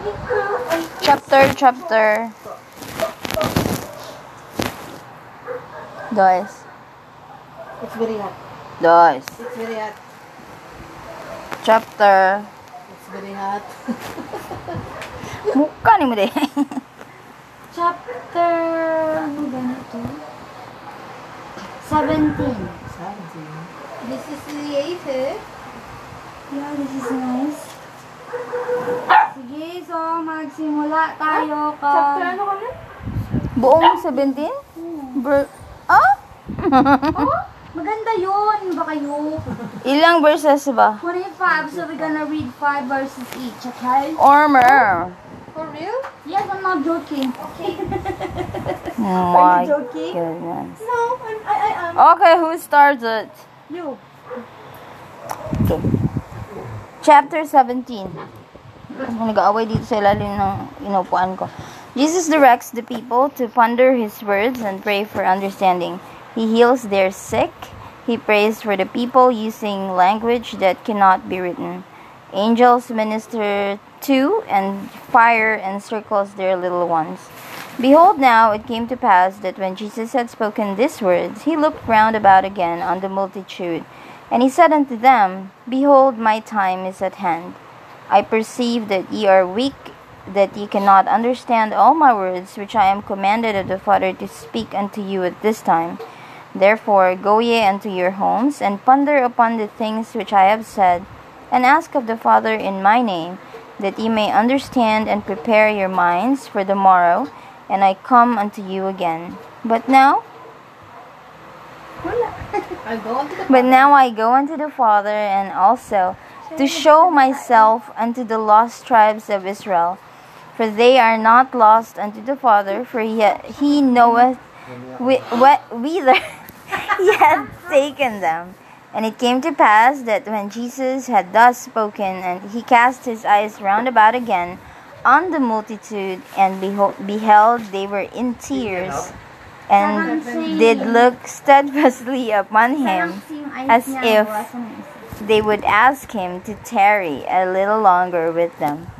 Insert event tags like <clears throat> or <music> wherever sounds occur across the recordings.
Chapter, chapter. Guys. It's very hot. Guys. It's very hot. Chapter. It's very hot. <laughs> Mukha ni mo de. <laughs> Chapter, ano ba na to? 17. Seventeen. This is created. Yeah, this is nice. Sige, so magsimula tayo ka. Chapter ano ka na? Buong 17? Ber ah? <laughs> Maganda yun. Ba kayo? Ilang verses ba? 25, so we're gonna read 5 verses each, okay? Ormer. For real? Yes, I'm not joking. Okay. <laughs> My joking? goodness. no, I'm, I, I am. Okay, who starts it? You. Okay. Chapter 17. Nag-aaway dito sa ilalim ng inupuan ko. Jesus directs the people to ponder his words and pray for understanding. He heals their sick. He prays for the people using language that cannot be written. Angels minister to, and fire encircles their little ones. Behold, now it came to pass that when Jesus had spoken these words, he looked round about again on the multitude, and he said unto them, Behold, my time is at hand. I perceive that ye are weak, that ye cannot understand all my words which I am commanded of the Father to speak unto you at this time. Therefore, go ye unto your homes, and ponder upon the things which I have said, and ask of the Father in my name, that ye may understand and prepare your minds for the morrow, and I come unto you again. But now, I go on to the but now I go unto the Father, and also to show myself unto the lost tribes of Israel. For they are not lost unto the Father, for he, he knoweth whither <laughs> he hath taken them. And it came to pass that when Jesus had thus spoken, and he cast his eyes round about again on the multitude, and behold, beheld they were in tears, and did look steadfastly upon him, as if they would ask him to tarry a little longer with them.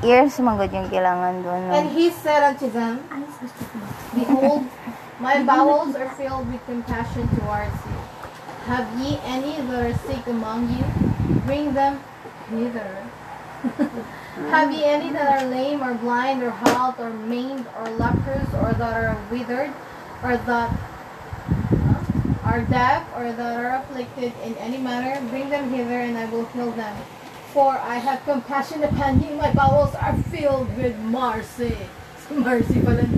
Ears manggod yung kailangan doon. And he said unto them, Behold, <laughs> my bowels are filled with compassion towards you. Have ye any that are sick among you? Bring them hither. <laughs> Have ye any that are lame or blind or halt or maimed or lepers or that are withered or that are deaf or that are afflicted in any manner? Bring them hither and I will heal them. For I have compassion upon you. My bowels are filled with mercy. <laughs> Mercy pala.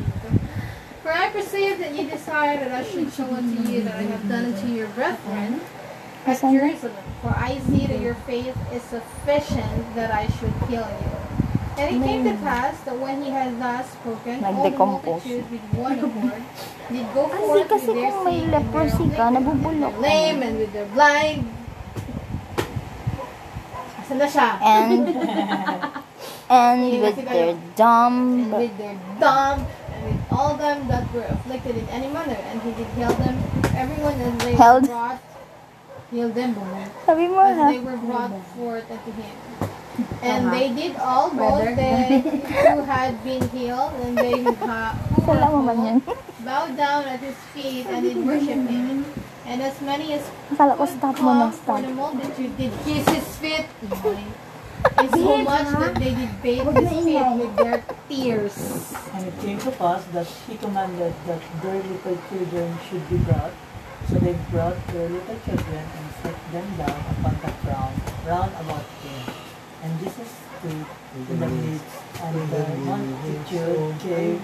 For I perceive that ye desire that I should show unto you that I have done unto your brethren at Jerusalem. For I see that your faith is sufficient that I should heal you. And it came to pass that when he had thus spoken, all the multitude with one <laughs> accord did go forth with their sick and leprosy ka, nabubulok with their lame and with their blind. Asan na siya? And <laughs> and with their and dumb with their dumb, and with all them that were afflicted in any manner, and he did heal them, everyone as they Held. brought, healed them, boy, Sabi mo as ha? Ah. they were brought forth unto uh-huh. him. And they did all, both they who had been healed, and they <laughs> who, ha- who were Sala mo man yun. whole, bowed down at his feet and did worship him. And as many as Akala ko oh, stop mo come ng for stop. the multitude did kiss his feet. <laughs> And so much that they did bathe his feet with their tears. And it came to pass that he commanded that their little children should be brought. So they brought their little children and set them down upon the ground round about him. And Jesus stood in the midst, and the multitude gave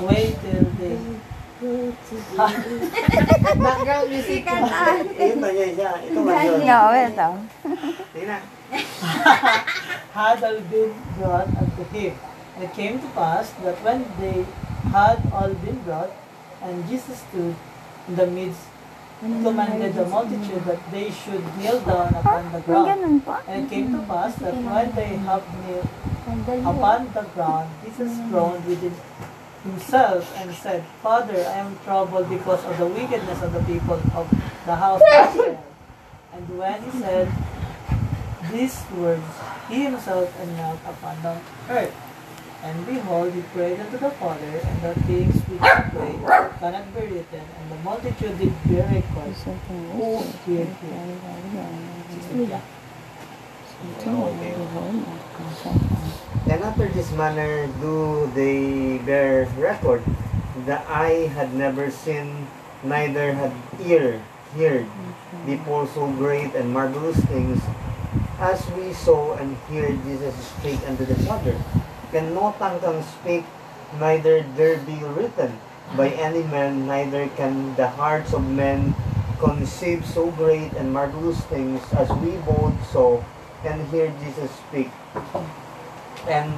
way till they <laughs> Background music. Ito niya siya. Ito man yun. No, ito. Tina. had all been brought unto him. And it came to pass that when they had all been brought, and Jesus stood in the midst, he commanded the multitude that they should kneel down upon the ground. And it came to pass that when they have kneeled upon the ground, Jesus groaned within himself and said, Father, I am troubled because of the wickedness of the people of the house of <laughs> Israel. And when he said these words, he himself and knelt upon the earth. And behold, he prayed unto the Father, and the things which he prayed cannot be written, and the multitude did bear record who heard. And after this manner do they bear record. The eye had never seen, neither had ear heard before so great and marvelous things as we saw and heard Jesus speak unto the Father. Can no tongue can speak, neither there be written by any man, neither can the hearts of men conceive so great and marvelous things as we both saw and hear Jesus speak. And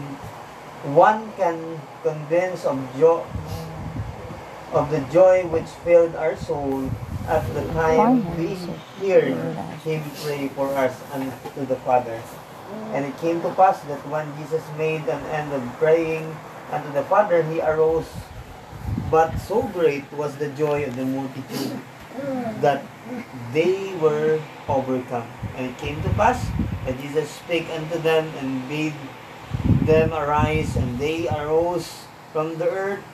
one can convince of joy of the joy which filled our soul at the time we heard him pray for us and unto the Father. And it came to pass that when Jesus made an end of praying unto the Father, he arose. But so great was the joy of the multitude that they were overcome. And it came to pass that Jesus spake unto them and bade them arise, and they arose from the earth.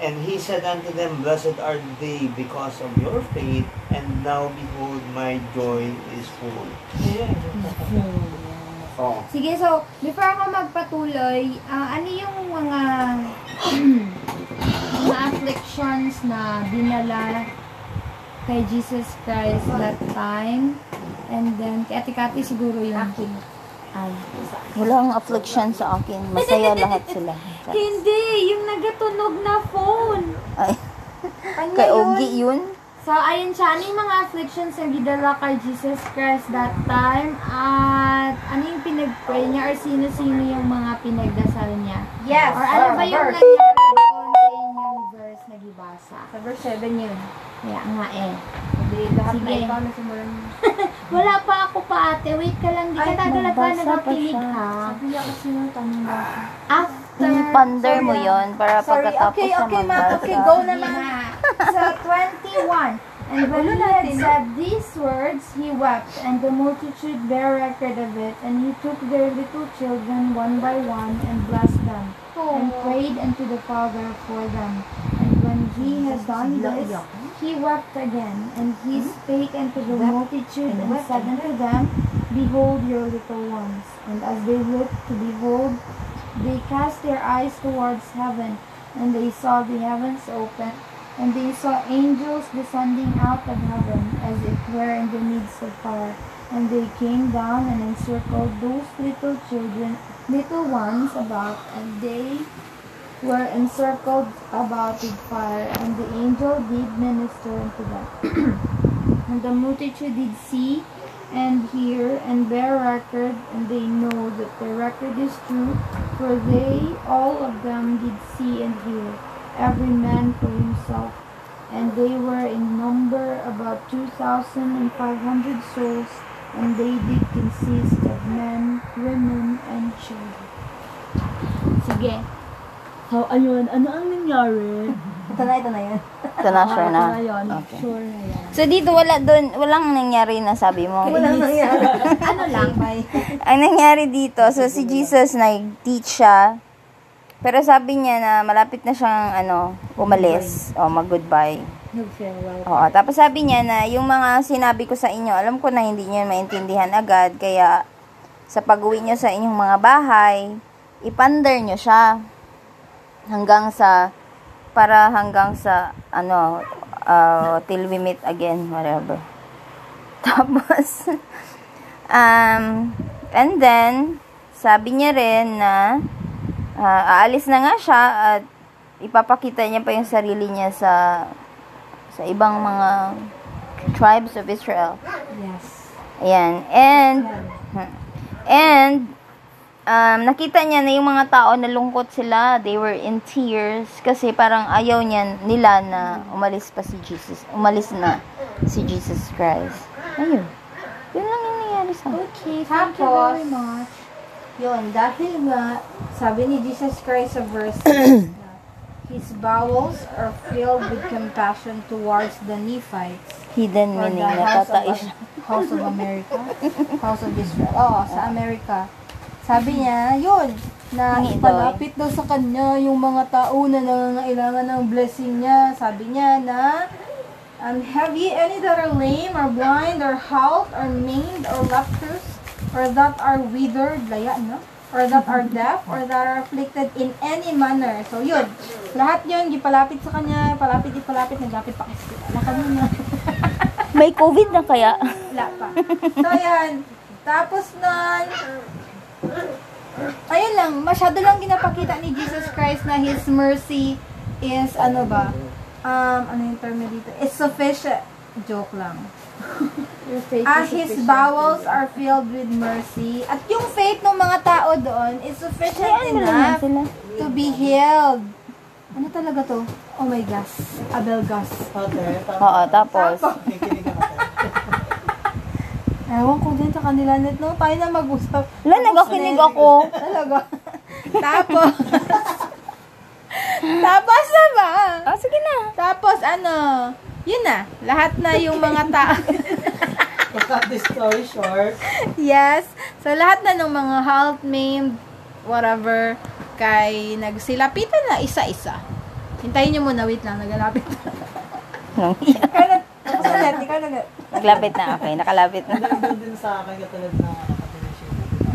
And he said unto them, Blessed are they because of your faith, and now behold, my joy is full. Oh. Sige, so, before ako magpatuloy, ah, ano yung mga <clears throat> mga afflictions na dinala kay Jesus Christ that time? And then, kay Ate Kati siguro yung Ay. Walang affliction sa akin. Masaya lahat sila. <laughs> Hindi! Yung nagatunog na phone! Ay, Kanya kay yun. Ogie yun. So, ayun siya. Ano yung mga afflictions na gidala kay Jesus Christ that time? At ano yung pinag-pray niya? Or sino-sino yung mga pinagdasal niya? Yes. Or ano ba yung nangyari doon sa inyong verse na gibasa? Sa verse 7 yun. Kaya nga eh. Hindi lahat na Sige. ikaw na simulan. <laughs> Wala pa ako pa ate. Wait ka lang. Di ka pa nagakilig siya. ha. Sabi niya kasi nung tanong ba? After. Ipander mo yon para Sorry, pagkatapos okay, na okay, ma. magbasa. Okay, go na, Sige ma. na. So, 21. And when he had said these words, he wept, and the multitude bare record of it. And he took their little children one by one, and blessed them, and prayed unto the Father for them. And when he had done this, he wept again, and he spake unto the multitude, and said unto them, Behold your little ones. And as they looked to behold, they cast their eyes towards heaven, and they saw the heavens open, and they saw angels descending out of heaven, as it were in the midst of fire. And they came down and encircled those little children, little ones about, and they were encircled about with fire, and the angel did minister unto them. <clears throat> and the multitude did see and hear and bear record, and they know that the record is true, for they all of them did see and hear, every man for himself. And they were in number about two thousand and five hundred souls, and they did consist of men, women, and children. Sige. So, ayun, ano ang nangyari? <laughs> Ito na, ito na yan. Ito na, sure na. Ito na yun. Okay. Sure na yan. So, dito wala doon, walang nangyari na sabi mo. Walang nangyari. <laughs> Ano lang? Ang nangyari dito, so si Jesus nag-teach siya. Pero sabi niya na malapit na siyang ano, umalis. O, mag-goodbye. Nag-farewell. Oo, tapos sabi niya na yung mga sinabi ko sa inyo, alam ko na hindi niyo maintindihan agad, kaya sa pag-uwi niyo sa inyong mga bahay, ipander niyo siya hanggang sa para hanggang sa ano uh, till we meet again whatever <laughs> tapos <laughs> um and then sabi niya rin na ah, aalis na nga siya at ipapakita niya pa yung sarili niya sa sa ibang mga tribes of Israel. Yes. Ayan. And, and, um, nakita niya na yung mga tao nalungkot sila. They were in tears kasi parang ayaw niya nila na umalis pa si Jesus. Umalis na si Jesus Christ. Ayun. Yun lang yung nangyari sa akin. Okay, thank you Tapos, very much. Yun, dahil nga, sabi ni Jesus Christ sa verse <clears throat> 6 na, His bowels are filled with compassion towards the Nephites. Hidden meaning. the house of, Natatais siya. house of America. House of Israel. Oo, sa America. Sabi niya, yun, na ipalapit daw sa kanya yung mga tao na nangangailangan ng blessing niya. Sabi niya na, um, Have ye any that are lame, or blind, or halt, or maimed, or leprous, or that are withered, laya, no? Or that are deaf, or that are afflicted in any manner. So, yun. Lahat yun, ipalapit sa kanya, ipalapit, ipalapit, naglapit pa kasi. Wala ka muna. <laughs> May COVID na kaya? Wala pa. So, yan. Tapos nun, ayun lang, masyado lang ginapakita ni Jesus Christ na His mercy is, ano ba, um, ano yung term niya dito? Is sufficient. Joke lang. <laughs> Your faith Ah, is His bowels are filled with mercy. At yung faith ng mga tao doon is sufficient enough sila. to be healed. Ano talaga to? Oh my gosh. Abel gas. Ate, Oo, tapos. Ewan ko din sa kanila net, no? Tayo na mag-usap. Wala, nagakinig ako. Talaga. <laughs> Tapos, <laughs> tapos na ba? Ah, sige na. Tapos ano, yun na. Lahat na yung mga tao. <laughs> Cut the story short, yes. So, lahat na ng mga health, maimed, whatever, kay nagsilapitan na isa-isa. Hintayin nyo muna, wait lang, nagalapit. Ikaw na, tapos na net, ikaw na. Naglapit na, okay. Nakalapit na. Nandun din sa akin katulad ng kapatid Sheila.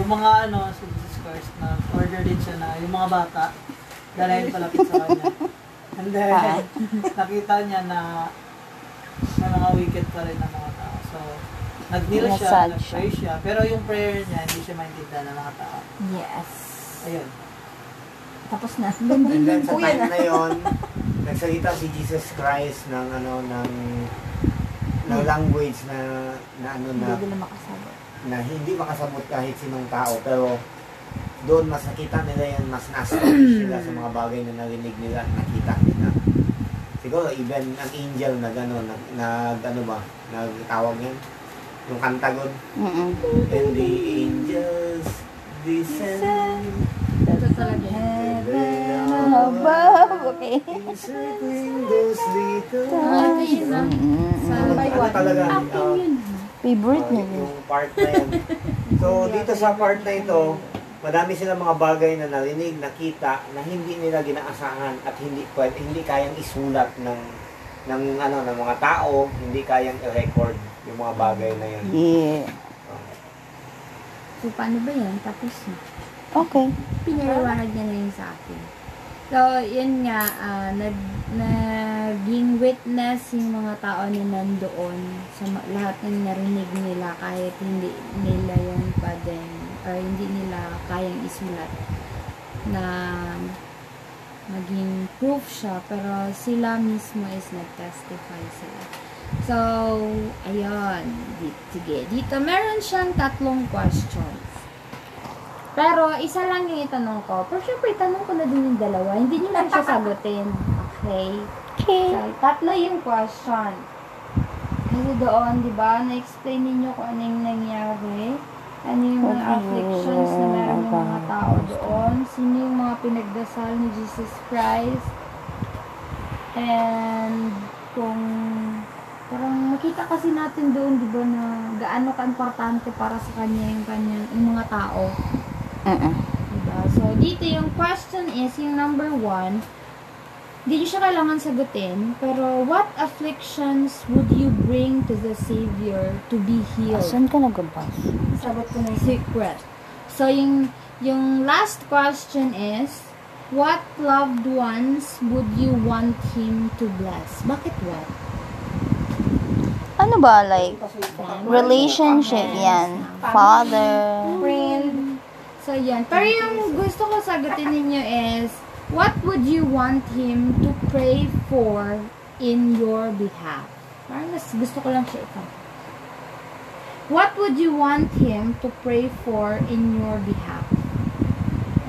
Yung mga ano, si Jesus Christ na order din siya na yung mga bata, dalayan palapit sa kanya. And then, Ah. nakita niya na na mga wicked pa rin ng mga. So, nag-kneel siya, nag-pray siya. Pero yung prayer niya, hindi siya maintindihan ng mga tao. Yes. Ayun. Tapos na. And then sa <laughs> time na. na yon, <laughs> nagsalita si Jesus Christ ng ano ng ng language na na ano na Hindi nila makasabot. na hindi makasabot kahit sinong tao pero doon mas nakita nila yan mas nasa <clears throat> sila sa mga bagay na narinig nila at nakita nila siguro even ang angel na gano'n nag, nag ano ba nagtawag yan yung kantagon Mm-mm. and the angels descend talaga. Heaven Above, okay. encircling those little ano talaga uh, yun. Favorite uh, niya. yun. yung part na yan so dito sa part na ito madami silang mga bagay na narinig, nakita na hindi nila ginaasahan at hindi pwede, hindi kayang isulat ng ng ano ng mga tao, hindi kayang i-record yung mga bagay na yun. Yeah. So, paano ba yan? Tapos na. Okay. Pinaliwanag niya na yun sa akin. So, yun nga, ah, nag, naging witness yung mga tao na nandoon sa lahat ng narinig nila kahit hindi nila yung pwedeng or hindi nila kayang isulat na maging proof siya pero sila mismo is nag-testify sila. So, ayun. Di- Sige, dito meron siyang tatlong questions. Pero, isa lang yung itanong ko. Pero syempre, itanong ko na din yung dalawa. Hindi nyo lang siya <laughs> sagutin. Okay? Okay. So, tatlo yung question. Kasi doon, di ba, na-explain ninyo kung ano yung nangyari. Ano yung mga afflictions na meron yung mga tao doon. Sino yung mga pinagdasal ni Jesus Christ. And, kung parang makita kasi natin doon, di ba, na gaano ka-importante para sa kanya yung kanyang, yung mga tao. Mm-mm. Diba? So, dito yung question is, yung number one, hindi nyo siya kailangan sagutin, pero what afflictions would you bring to the Savior to be healed? Asan ka nagabas? Sagot ko na yung secret. So, yung, yung last question is, what loved ones would you want Him to bless? Bakit what? Ano ba, like, relationship yan? Father? Friend. So, yan. Pero yung gusto ko sagutin ninyo is, what would you want him to pray for in your behalf? Parang mas gusto ko lang siya ito. What would you want him to pray for in your behalf?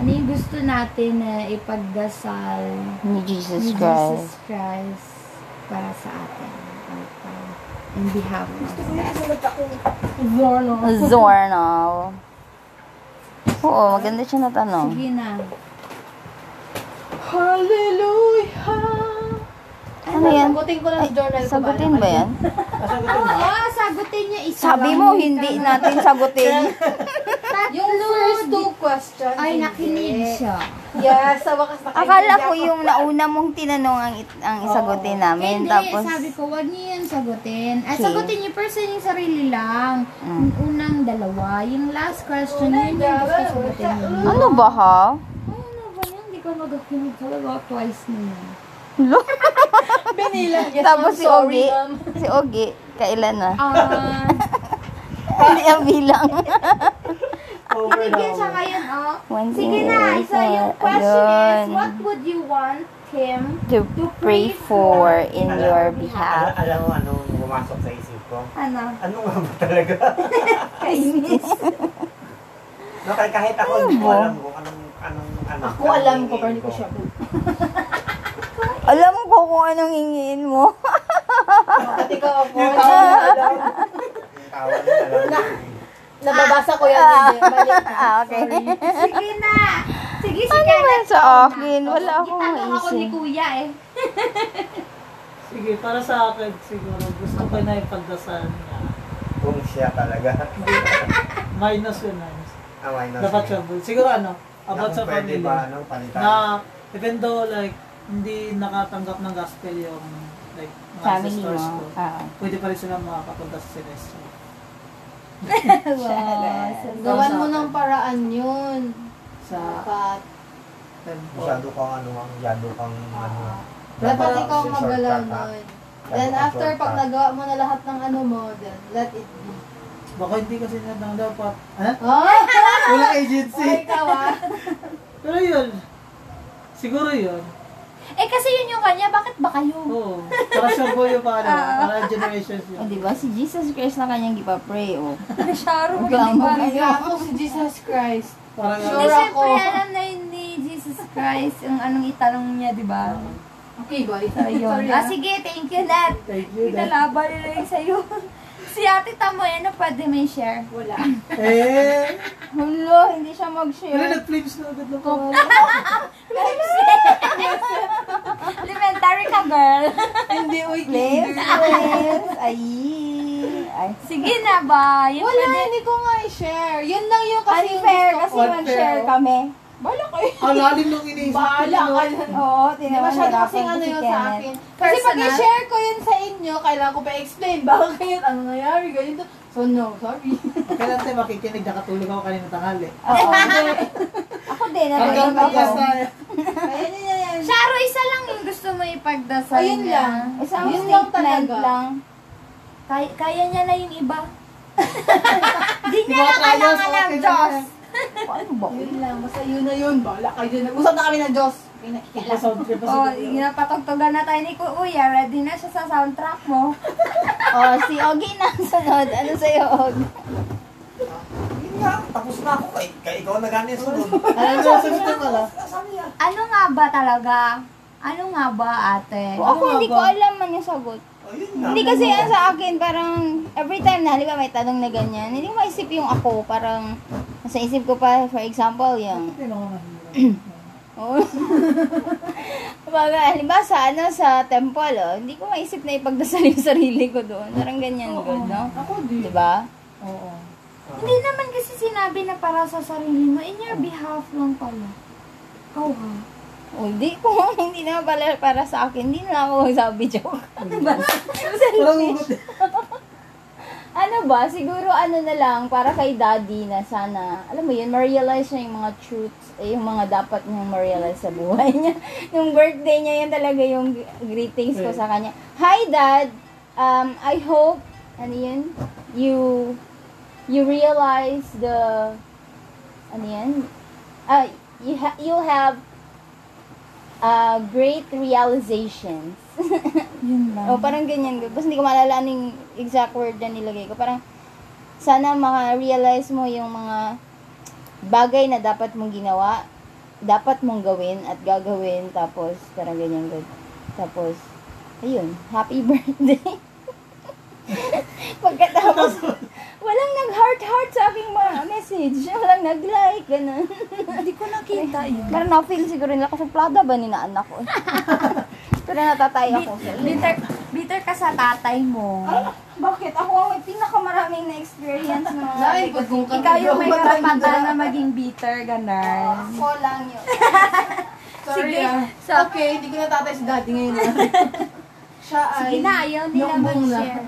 Ano yung gusto natin na ipagdasal Ni Jesus ni Christ. Jesus Christ para sa atin? Or para in behalf of us? Zorno. Zorno. Oo, maganda siya na tanong. Sige na. Hallelujah. Ano yan? Sagutin ko lang sa journal ko. Sagutin ba yan? Oo, sagutin niya isa Sabi lang mo, yung hindi natin sagutin. <laughs> Yung first question. Ay, Hindi. nakinig siya. Yes, sa wakas nakinig Akala ko yung nauna mong tinanong ang, ang isagutin namin. Hindi, Tapos, sabi ko, wag niyo yan sagutin. Ah, Okay. sagutin niyo person yung sarili lang. Mm. Yung unang dalawa. Yung last question, yun yung gusto sagutin niyo. ano ba ha? Ay, ano ba yan? Hindi ko magakinig talaga twice na yan. <laughs> Binilang. Yes, Tapos si ma'am. si Ogie, kailan na? Ah, <laughs> Hindi ang bilang. <laughs> Bigyan siya oh. One, Sige two, na, so yung question is, what would you want him To pray for in your behalf. Al- alam mo anong pumasok sa isip ko? Ano? Ano nga ba talaga? Kainis. no, kahit, ako hindi ko alam kung ano. Ako alam ko, pero hindi ko siya. <laughs> Alam ko kung anong hingiin mo. At ikaw ako. Yung tawa na alam. Tawa <laughs> na alam. Nababasa ko yan. Hindi. Mali. ah, okay. Sige na. Sige, si Ano man sa akin? Wala akong Itanong ako ni maisip. Kuya eh. Sige, para sa akin siguro, gusto ko na ipagdasal niya. Kung siya talaga. Minus yun, minus. Ah, not? Dapat siya. Siguro ano, about sa pwede family. ba, ano, palitan? Na, even though like, hindi nakatanggap ng gospel yung like, mga Family sisters mo. ko, Ah. pwede pa rin sila makakapunta sa sinestra. <laughs> Gawan mo ng paraan yun. Sa Dapat. temple. Masyado kang ano, masyado kang ano. Dapat ikaw magalaw shortcut, ha? nun. Then after, pag nagawa mo na lahat ng ano mo, then let it be. Baka hindi kasi na nang dapat. Ha? Ah! <laughs> Walang agency. Ay, ikaw ah. <laughs> Pero yun. Siguro yun. Eh kasi yun yung kanya, bakit ba kayo? Oo. Para siya po yung para, para <laughs> generations O, yun. diba? Si Jesus Christ na kanyang ipapray, oh. Sharo, Reklamo hindi kayo. Ako si Jesus Christ. Parang Hindi, Sure ako. alam na yun ni Jesus Christ, yung anong itanong niya, di ba? Okay, boy. So, yun. Sorry, Ah, ah. sige, thank you, Nat. Thank you. Dad. Pinalaban nila yung sa'yo. Si Ate Tamoy, ano pwede may share? Wala. Eh, Hulo, hindi siya mag-share. nag-flames na agad ng pangalan. <laughs> Elementary ka, girl. Hindi, uy. Please, please. Ay. Ay. Sige na ba? Yung Wala, pwede. hindi ko nga i-share. Yun lang yung kasi yung Unfair gusto kasi ko. mag-share Unfair. kami. Bala kayo. Ang lalim nung iniisip ko. Bahala ka. Oo, Hindi masyado kasing ano yun sa akin. Kasi pag i-share ko yun sa inyo, kailangan ko pa explain. <laughs> Baka kayo, ano nangyari, ganito. So, no, sorry. Kailan tayo makikinig, nakatulog ako kanina tanghali. Oo. <laughs> Ako din, Hanggang natulog ako. tayo. Kaya yun yan. Sharo, isa lang yung gusto mo ipagdasal Ayun niya. lang. Isang Yun lang statement talaga. lang. Kaya, kaya niya na yung iba. <laughs> Hindi niya na kailangan ng Diyos. Yan. Ano ba? Yun lang, basta yun na yun. Bahala kayo dyan. Nag-usap na kami ng Diyos. Trip pa Oh, siguro. napatugtugan na tayo ni Kuya. Ready na siya sa soundtrack mo. <laughs> Oh, si Ogie na sunod. Ano sa'yo, Og? Yun nga, tapos na ako. Kay, kay ikaw na ganyan sunod. <laughs> Alam mo, sabi ko pala. Ano nga ba talaga? Ano nga ba, ate? Ako nga hindi ba? ko alam man yung sagot. Oh. Hindi kasi yan sa akin, parang every time na, ba may tanong na ganyan, hindi ko maisip yung ako, parang nasa isip ko pa, for example, yung, mahirap. <clears throat> oh, <laughs> Baga, halimbawa sa ano, sa temple, oh, hindi ko maisip na ipagdasal yung sarili ko doon. Parang ganyan, good, no? Ako din. Di ba? Oo. Hindi naman kasi sinabi na para sa sarili mo. In your behalf lang pala. Ikaw ha. O, hindi ko, <laughs> hindi naman pala para sa akin, hindi na ako magsabi joke. Parang <laughs> hugot. <laughs> ano ba, siguro ano na lang, para kay daddy na sana, alam mo yun, ma-realize niya yung mga truths, eh, yung mga dapat niyang ma-realize sa buhay niya. Nung birthday niya, yan talaga yung greetings ko sa kanya. Hi dad, um, I hope, ano yun, you, you realize the, ano yan, uh, you ha- you'll have uh, great realizations. <laughs> Yun lang. O, parang ganyan. Basta hindi ko maalala ano yung exact word na nilagay ko. Parang, sana maka-realize mo yung mga bagay na dapat mong ginawa, dapat mong gawin at gagawin, tapos, parang ganyan. Good. Tapos, ayun, happy <laughs> birthday. <laughs> Pagkatapos, walang nag-heart-heart sa aking mga message. Walang nag-like, ganun. Hindi ko nakita yun. Parang na-feel siguro nila kasi plada ba ni na anak ko. <laughs> Pero natatay ako iyo. Bitter, bitter ka sa tatay mo. Bakit? Ako ang may pinakamaraming na-experience ng mga Dahil pag kung kami Ikaw yung may daw karapatan matanda. na maging bitter, ganon. Ako lang yun. <laughs> Sorry Sige. ah. So, okay, hindi ko na tatay si daddy ngayon. ah. <laughs> Siya ay... Sige na, ayaw nila na. mag-share.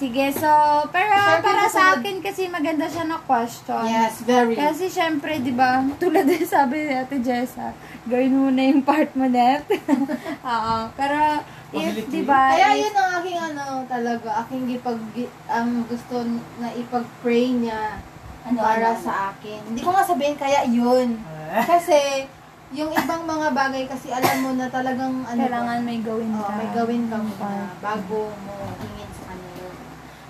Sige, so, pero Share para sa sa- akin kasi maganda siya na question. Yes, very. Kasi syempre, di ba, <laughs> tulad din sabi ni Ate Jessa, gawin mo na yung part mo net. <laughs> Oo. Pero, if, di ba, Kaya if- yun ang aking ano talaga, aking gipag, ang gusto na ipag-pray niya Ano, para ano, sa akin. Hindi ko nga sabihin kaya yun. Eh, Kasi, yung ibang mga bagay kasi alam mo na talagang ano kailangan may gawin ka. oh, may gawin ka muna bago mo yun.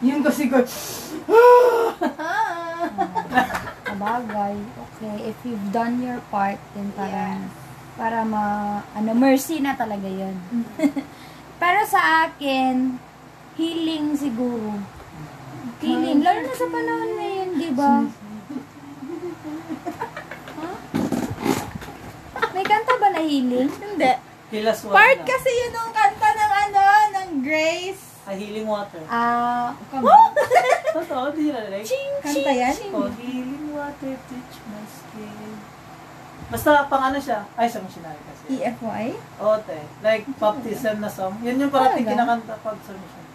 Yun kasi ko, <laughs> Kabagay. Okay, if you've done your part, then parang, para ma, ano, mercy na talaga yun. <laughs> Pero sa akin, healing siguro. Healing. Lalo na sa panahon ngayon, di ba? <laughs> Huh? May kanta ba na healing? hindi. Part kasi yun ang kanta ng ano, ng Grace. Ah, healing water. Ah, <laughs> Totoo, di na like. Kanta yan? Oh, healing water teach my skin. Basta pang ano siya. Ay, sa missionary kasi. EFY? Oo, te. Like, baptism na song. Yun yung parating Talaga? kinakanta pag sa mission.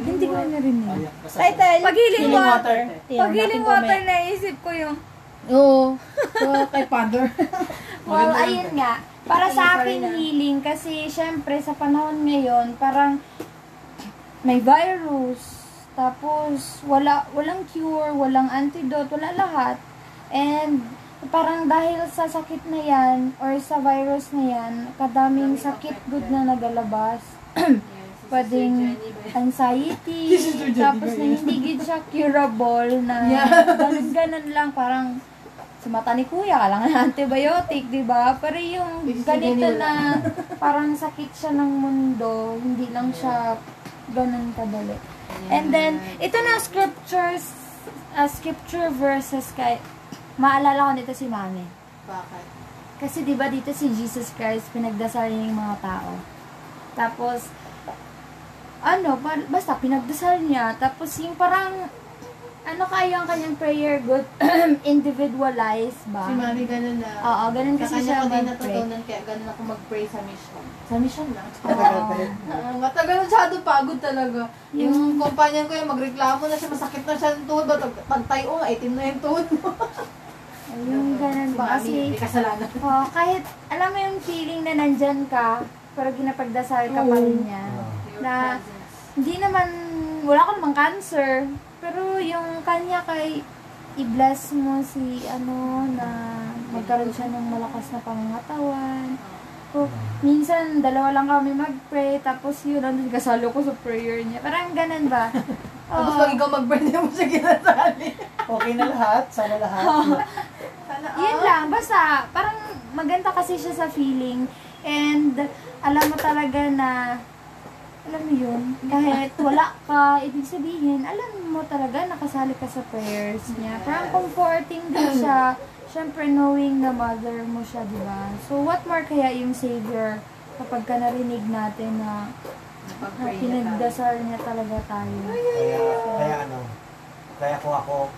Hindi ko narinig. Oh, yan. Basta Title. Pag healing Healing water, water, te. pag healing water, naisip ko yung, Oo. <laughs> So, kay Father. <laughs> well, ayun nga. Para sa akin, na. healing, kasi syempre, sa panahon ngayon, parang may virus, tapos wala walang cure, walang antidote, wala lahat. And parang dahil sa sakit na yan, or sa virus na yan, kadaming sakit good na nagalabas. <clears throat> Pwedeng <laughs> anxiety, tapos na hindi gid siya curable na <laughs> ganun-ganun lang, parang sa mata ni kuya, kailangan ng <laughs> antibiotic, di ba? Pero yung ganito na parang sakit siya ng mundo, hindi lang siya ganun kadali. And then, ito na scriptures, uh, scripture verses kay, maalala ko nito si mami. Bakit? Kasi 'di ba dito si Jesus Christ pinagdasal niya yung mga tao. Tapos ano, ba- basta pinagdasal niya. Tapos yung parang ano kaya ang kanyang prayer good <clears throat> individualized ba? Si Mami ganun na. Oo, ganun kasi kanya siya ko din mag-pray. natutunan kaya ganun ako mag-pray sa mission. Sa mission lang. Oo. Ah, matagal masyado pagod talaga. Yung kumpanyan ko yung magreklamo na siya, masakit na siya ng tuhod. Ba't pagtayo nga, itim na yung tuhod mo. <laughs> Yung ganun ba? Kasi may kasalanan. <laughs> oh, kahit alam mo yung feeling na nandyan ka, pero ginapagdasal ka pa rin niya. Your Na hindi naman, wala ko namang cancer, pero yung kanya kay i-bless mo si ano na magkaroon siya ng malakas na pangangatawan. So, minsan, dalawa lang kami mag-pray, tapos yun, nandun kasalo ko sa prayer niya. Parang ganun ba? <laughs> Tapos pag ikaw mag-pray, hindi mo siya ginasali. <laughs> Okay na lahat. Sana lahat. Sana, Yun ah. lang, basta, parang maganda kasi siya sa feeling. And, alam mo talaga na, alam mo yun, kahit wala ka, ibig sabihin, alam mo talaga, nakasali ka sa prayers niya. Parang comforting din siya. <clears throat> Siyempre, knowing na mother mo siya, di ba? So, what more kaya yung Savior kapag ka narinig natin na, na pinagdasal niya talaga tayo. Kaya, kaya ano, kaya kung ako,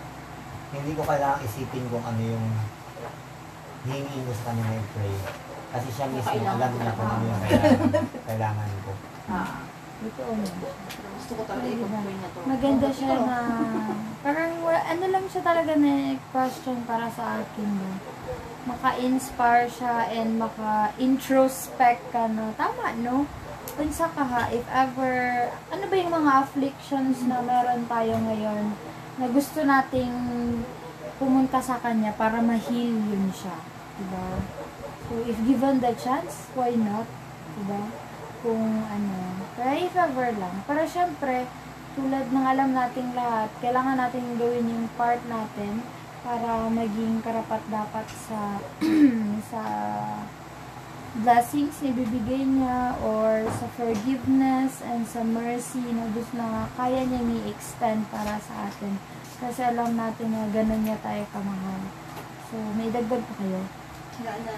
hindi ko kailangang isipin kung ano yung hingin ko sa kanya na pray. Kasi siya mismo, alam niya kung ano yung kailangan, kailangan ko. Ah. Gusto ko talaga ipag-pray niya to. Maganda siya na, parang ano lang siya talaga na question para sa akin. No? Maka-inspire siya and maka-introspect ka, no? Tama, no? Unsa ka ha, if ever, ano ba yung mga afflictions na meron tayo ngayon na gusto nating pumunta sa kanya para ma-heal yun siya. Diba? So, if given the chance, why not? Diba? Kung ano. Pero if ever lang. Pero syempre, tulad ng alam nating lahat, kailangan natin gawin yung part natin para maging karapat dapat sa <clears throat> sa blessings na ibibigay niya or sa forgiveness and sa mercy na gusto na kaya niya i-extend para sa atin. Kasi alam natin na ganun niya tayo kamahal. So, may dagdag pa kayo? Wala na.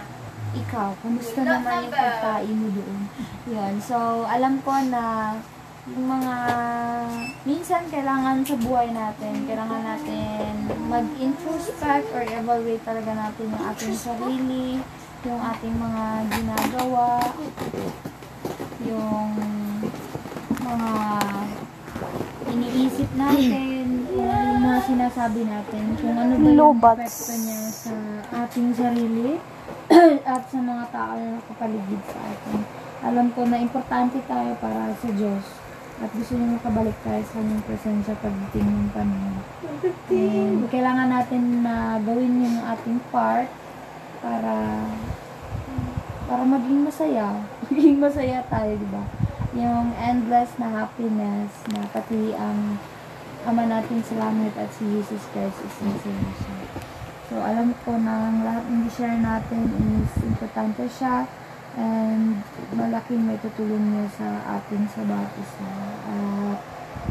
Ikaw, kamusta naman yung pagkain mo doon? Yun. So, alam ko na yung mga minsan kailangan sa buhay natin, kailangan natin mag-introspect or evaluate talaga natin yung ating sarili, yung ating mga ginagawa, yung mga iniisip natin, yung mga sinasabi natin, kung ano ba yung epekto niya sa ating sarili <clears throat> at sa mga tao na nakapaligid sa atin. Alam ko na importante tayo para sa Diyos at gusto niya makabalik tayo sa kanyang presensya pagdating ng panahon. And kailangan natin na gawin yung ating part para para maging masaya. <laughs> Maging masaya tayo, di ba? Yung endless na happiness na pati ang Ama natin sa langit at si Jesus Christ is masaya siya. So, alam ko na ang lahat ng share natin is importante siya and malaking may tutulong niya sa atin sa bawat isa. At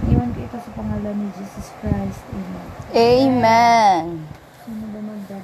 iwan ko ito sa pangalan ni Jesus Christ. Amen. Amen. Sino ba magdadala?